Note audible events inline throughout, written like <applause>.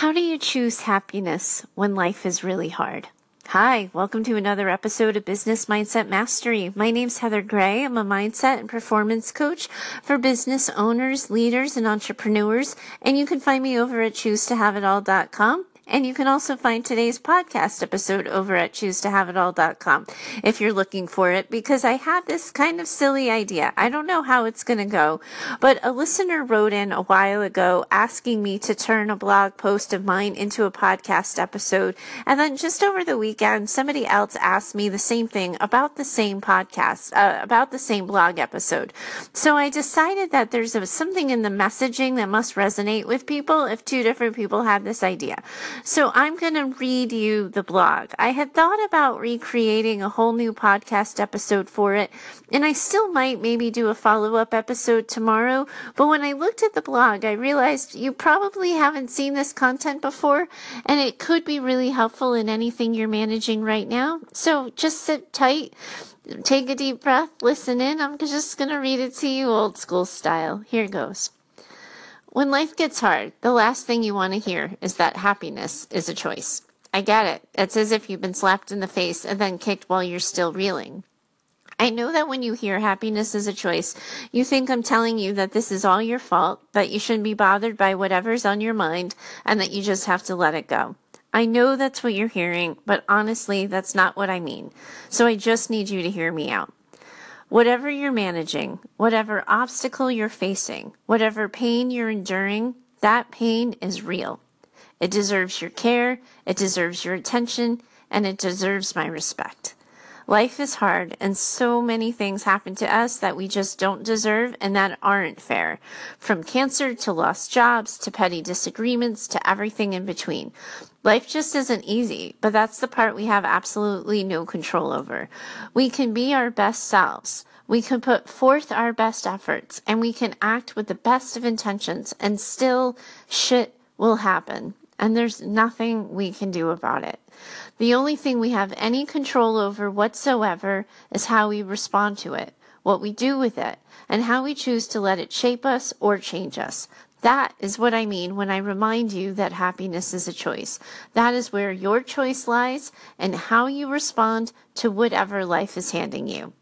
How do you choose happiness when life is really hard? Hi, welcome to another episode of Business Mindset Mastery. My name's Heather Gray. I'm a mindset and performance coach for business owners, leaders, and entrepreneurs. And you can find me over at choosetohaveitall.com. And you can also find today's podcast episode over at choosetohaveitall.com if you're looking for it, because I had this kind of silly idea. I don't know how it's going to go, but a listener wrote in a while ago asking me to turn a blog post of mine into a podcast episode. And then just over the weekend, somebody else asked me the same thing about the same podcast, uh, about the same blog episode. So I decided that there's a, something in the messaging that must resonate with people if two different people had this idea. So I'm going to read you the blog. I had thought about recreating a whole new podcast episode for it, and I still might maybe do a follow up episode tomorrow. But when I looked at the blog, I realized you probably haven't seen this content before, and it could be really helpful in anything you're managing right now. So just sit tight. Take a deep breath, listen in. I'm just going to read it to you old school style. Here goes. When life gets hard, the last thing you want to hear is that happiness is a choice. I get it. It's as if you've been slapped in the face and then kicked while you're still reeling. I know that when you hear happiness is a choice, you think I'm telling you that this is all your fault, that you shouldn't be bothered by whatever's on your mind, and that you just have to let it go. I know that's what you're hearing, but honestly, that's not what I mean. So I just need you to hear me out. Whatever you're managing, whatever obstacle you're facing, whatever pain you're enduring, that pain is real. It deserves your care, it deserves your attention, and it deserves my respect. Life is hard, and so many things happen to us that we just don't deserve and that aren't fair. From cancer to lost jobs to petty disagreements to everything in between. Life just isn't easy, but that's the part we have absolutely no control over. We can be our best selves. We can put forth our best efforts and we can act with the best of intentions and still shit will happen. And there's nothing we can do about it. The only thing we have any control over whatsoever is how we respond to it, what we do with it, and how we choose to let it shape us or change us. That is what I mean when I remind you that happiness is a choice. That is where your choice lies and how you respond to whatever life is handing you.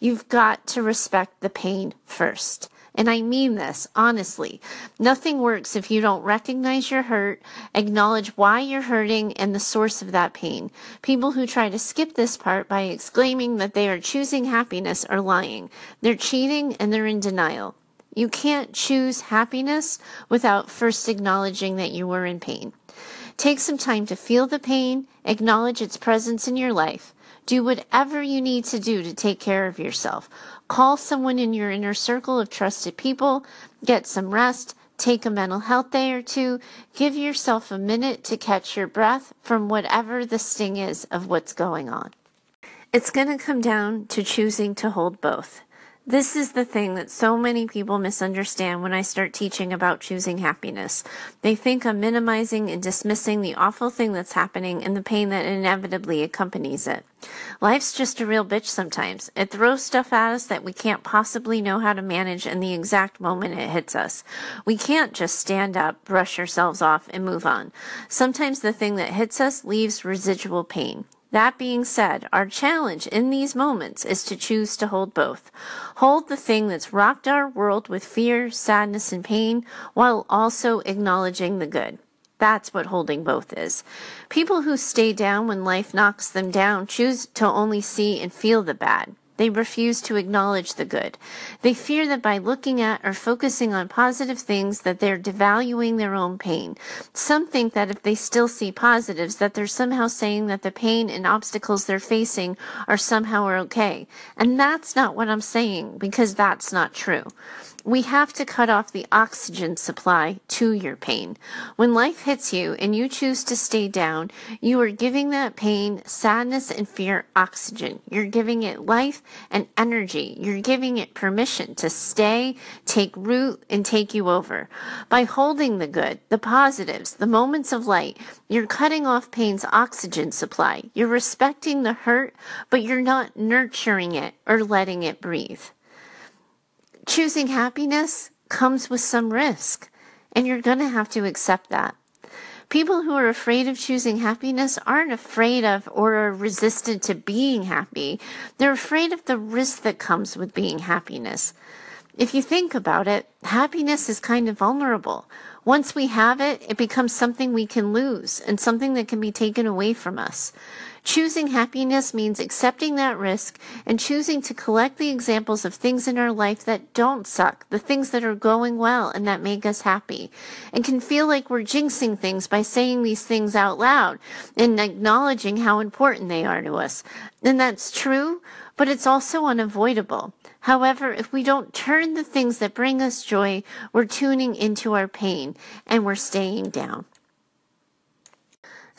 You've got to respect the pain first. And I mean this honestly. Nothing works if you don't recognize your hurt, acknowledge why you're hurting and the source of that pain. People who try to skip this part by exclaiming that they are choosing happiness are lying. They're cheating and they're in denial. You can't choose happiness without first acknowledging that you were in pain. Take some time to feel the pain, acknowledge its presence in your life. Do whatever you need to do to take care of yourself. Call someone in your inner circle of trusted people, get some rest, take a mental health day or two, give yourself a minute to catch your breath from whatever the sting is of what's going on. It's going to come down to choosing to hold both. This is the thing that so many people misunderstand when I start teaching about choosing happiness. They think I'm minimizing and dismissing the awful thing that's happening and the pain that inevitably accompanies it. Life's just a real bitch sometimes. It throws stuff at us that we can't possibly know how to manage in the exact moment it hits us. We can't just stand up, brush ourselves off, and move on. Sometimes the thing that hits us leaves residual pain. That being said, our challenge in these moments is to choose to hold both. Hold the thing that's rocked our world with fear, sadness, and pain while also acknowledging the good. That's what holding both is. People who stay down when life knocks them down choose to only see and feel the bad. They refuse to acknowledge the good. They fear that by looking at or focusing on positive things that they're devaluing their own pain. Some think that if they still see positives that they're somehow saying that the pain and obstacles they're facing are somehow okay. And that's not what I'm saying because that's not true. We have to cut off the oxygen supply to your pain. When life hits you and you choose to stay down, you are giving that pain, sadness, and fear oxygen. You're giving it life and energy. You're giving it permission to stay, take root, and take you over. By holding the good, the positives, the moments of light, you're cutting off pain's oxygen supply. You're respecting the hurt, but you're not nurturing it or letting it breathe. Choosing happiness comes with some risk, and you're going to have to accept that. People who are afraid of choosing happiness aren't afraid of or are resistant to being happy. They're afraid of the risk that comes with being happiness. If you think about it, happiness is kind of vulnerable. Once we have it, it becomes something we can lose and something that can be taken away from us. Choosing happiness means accepting that risk and choosing to collect the examples of things in our life that don't suck, the things that are going well and that make us happy, and can feel like we're jinxing things by saying these things out loud and acknowledging how important they are to us. And that's true, but it's also unavoidable. However, if we don't turn the things that bring us joy, we're tuning into our pain and we're staying down.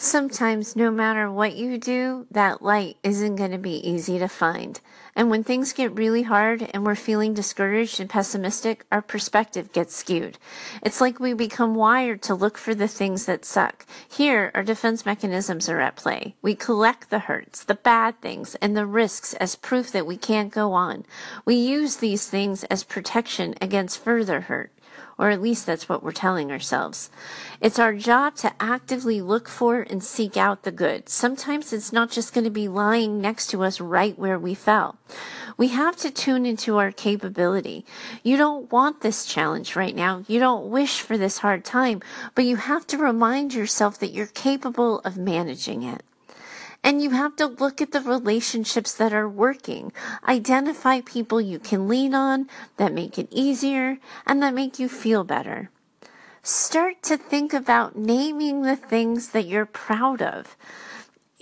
Sometimes, no matter what you do, that light isn't going to be easy to find. And when things get really hard and we're feeling discouraged and pessimistic, our perspective gets skewed. It's like we become wired to look for the things that suck. Here, our defense mechanisms are at play. We collect the hurts, the bad things, and the risks as proof that we can't go on. We use these things as protection against further hurt or at least that's what we're telling ourselves. It's our job to actively look for and seek out the good. Sometimes it's not just going to be lying next to us right where we fell. We have to tune into our capability. You don't want this challenge right now. You don't wish for this hard time, but you have to remind yourself that you're capable of managing it. And you have to look at the relationships that are working. Identify people you can lean on that make it easier and that make you feel better. Start to think about naming the things that you're proud of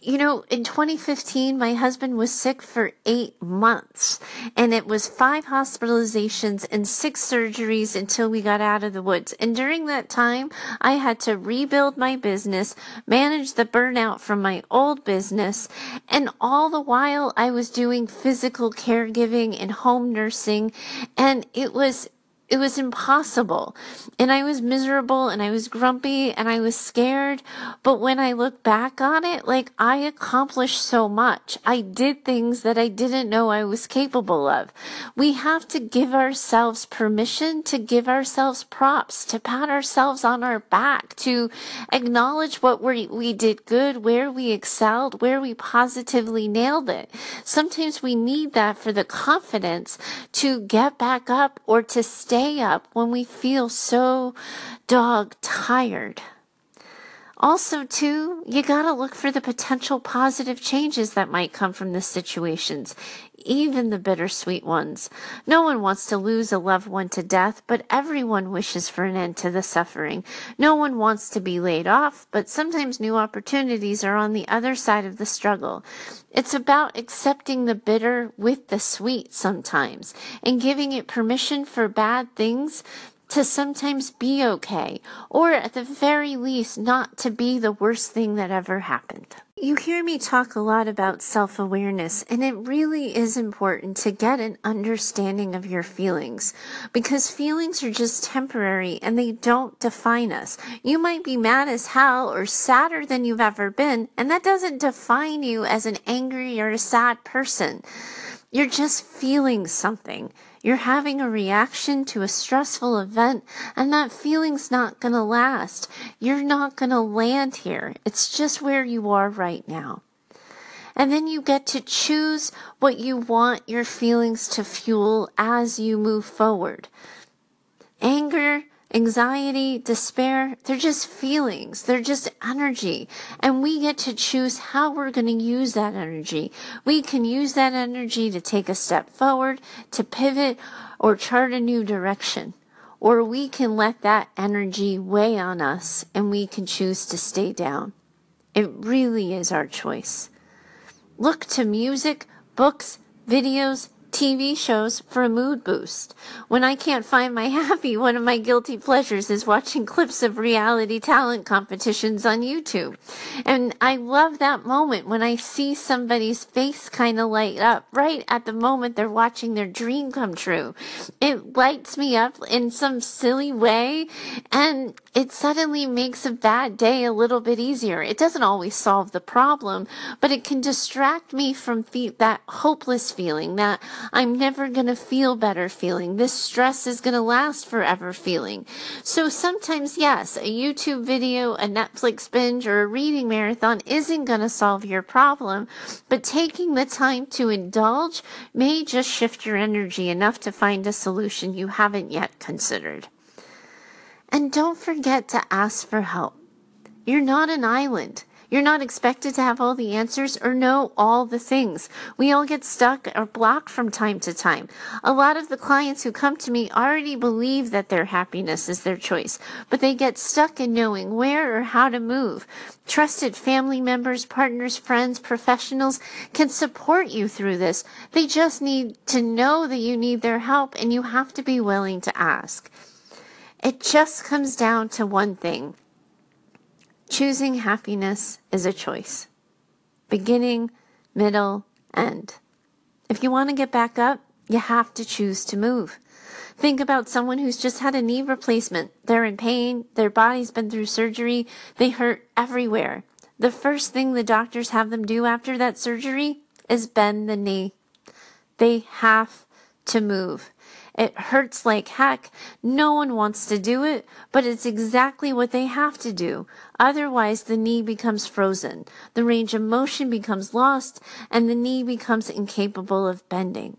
you know, in 2015, my husband was sick for eight months, and it was five hospitalizations and six surgeries until we got out of the woods. And during that time, I had to rebuild my business, manage the burnout from my old business, and all the while I was doing physical caregiving and home nursing, and it was it was impossible. And I was miserable and I was grumpy and I was scared. But when I look back on it, like I accomplished so much. I did things that I didn't know I was capable of. We have to give ourselves permission to give ourselves props, to pat ourselves on our back, to acknowledge what we, we did good, where we excelled, where we positively nailed it. Sometimes we need that for the confidence to get back up or to stay up when we feel so dog tired. Also, too, you gotta look for the potential positive changes that might come from the situations, even the bittersweet ones. No one wants to lose a loved one to death, but everyone wishes for an end to the suffering. No one wants to be laid off, but sometimes new opportunities are on the other side of the struggle. It's about accepting the bitter with the sweet sometimes and giving it permission for bad things to sometimes be okay, or at the very least, not to be the worst thing that ever happened. You hear me talk a lot about self awareness, and it really is important to get an understanding of your feelings because feelings are just temporary and they don't define us. You might be mad as hell or sadder than you've ever been, and that doesn't define you as an angry or a sad person. You're just feeling something. You're having a reaction to a stressful event, and that feeling's not going to last. You're not going to land here. It's just where you are right now. And then you get to choose what you want your feelings to fuel as you move forward. Anger, anxiety, despair, they're just feelings. They're just energy. And we get to choose how we're going to use that energy. We can use that energy to take a step forward, to pivot, or chart a new direction. Or we can let that energy weigh on us and we can choose to stay down. It really is our choice. Look to music, books, videos, TV shows for a mood boost. When I can't find my <laughs> happy, one of my guilty pleasures is watching <laughs> clips of reality talent competitions on YouTube. And I love that moment when I see somebody's face kind of light up right at the moment they're watching their dream come true. It lights me up in some silly way and it suddenly makes a bad day a little bit easier. It doesn't always solve the problem, but it can distract me from that hopeless feeling that I'm never going to feel better feeling. This stress is going to last forever feeling. So sometimes, yes, a YouTube video, a Netflix binge, or a reading marathon isn't going to solve your problem, but taking the time to indulge may just shift your energy enough to find a solution you haven't yet considered. And don't forget to ask for help. You're not an island. You're not expected to have all the answers or know all the things. We all get stuck or blocked from time to time. A lot of the clients who come to me already believe that their happiness is their choice, but they get stuck in knowing where or how to move. Trusted family members, partners, friends, professionals can support you through this. They just need to know that you need their help and you have to be willing to ask. It just comes down to one thing. Choosing happiness is a choice. Beginning, middle, end. If you want to get back up, you have to choose to move. Think about someone who's just had a knee replacement. They're in pain, their body's been through surgery, they hurt everywhere. The first thing the doctors have them do after that surgery is bend the knee. They have to move. It hurts like heck. No one wants to do it, but it's exactly what they have to do. Otherwise, the knee becomes frozen. The range of motion becomes lost and the knee becomes incapable of bending.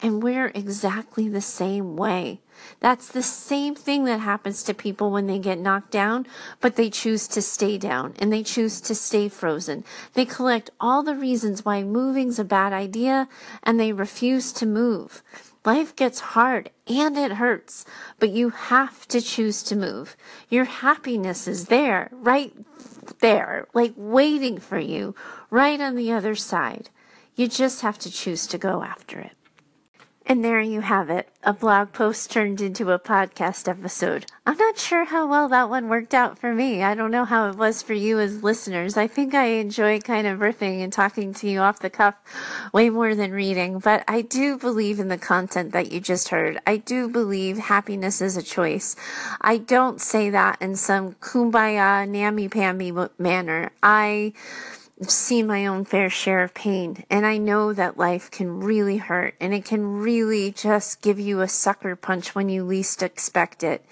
And we're exactly the same way. That's the same thing that happens to people when they get knocked down, but they choose to stay down and they choose to stay frozen. They collect all the reasons why moving's a bad idea and they refuse to move. Life gets hard and it hurts, but you have to choose to move. Your happiness is there, right there, like waiting for you, right on the other side. You just have to choose to go after it. And there you have it. A blog post turned into a podcast episode. I'm not sure how well that one worked out for me. I don't know how it was for you as listeners. I think I enjoy kind of riffing and talking to you off the cuff way more than reading, but I do believe in the content that you just heard. I do believe happiness is a choice. I don't say that in some kumbaya, nammy-pamby manner. I seen my own fair share of pain, and I know that life can really hurt and it can really just give you a sucker punch when you least expect it.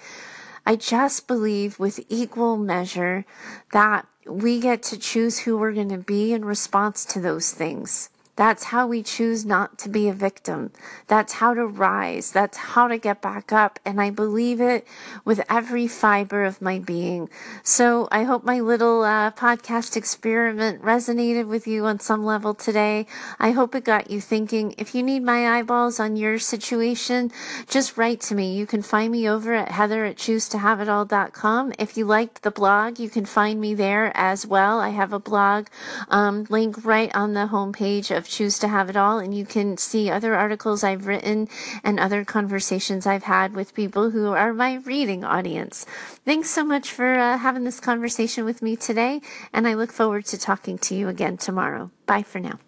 I just believe with equal measure that we get to choose who we're going to be in response to those things. That's how we choose not to be a victim. That's how to rise. That's how to get back up. And I believe it with every fiber of my being. So I hope my little uh, podcast experiment resonated with you on some level today. I hope it got you thinking. If you need my eyeballs on your situation, just write to me. You can find me over at heather at choose to have it all.com. If you liked the blog, you can find me there as well. I have a blog um, link right on the homepage of Choose to Have It All, and you can see other articles I've written and other conversations I've had with people who are my reading audience. Thanks so much for uh, having this conversation with me today, and I look forward to talking to you again tomorrow. Bye for now.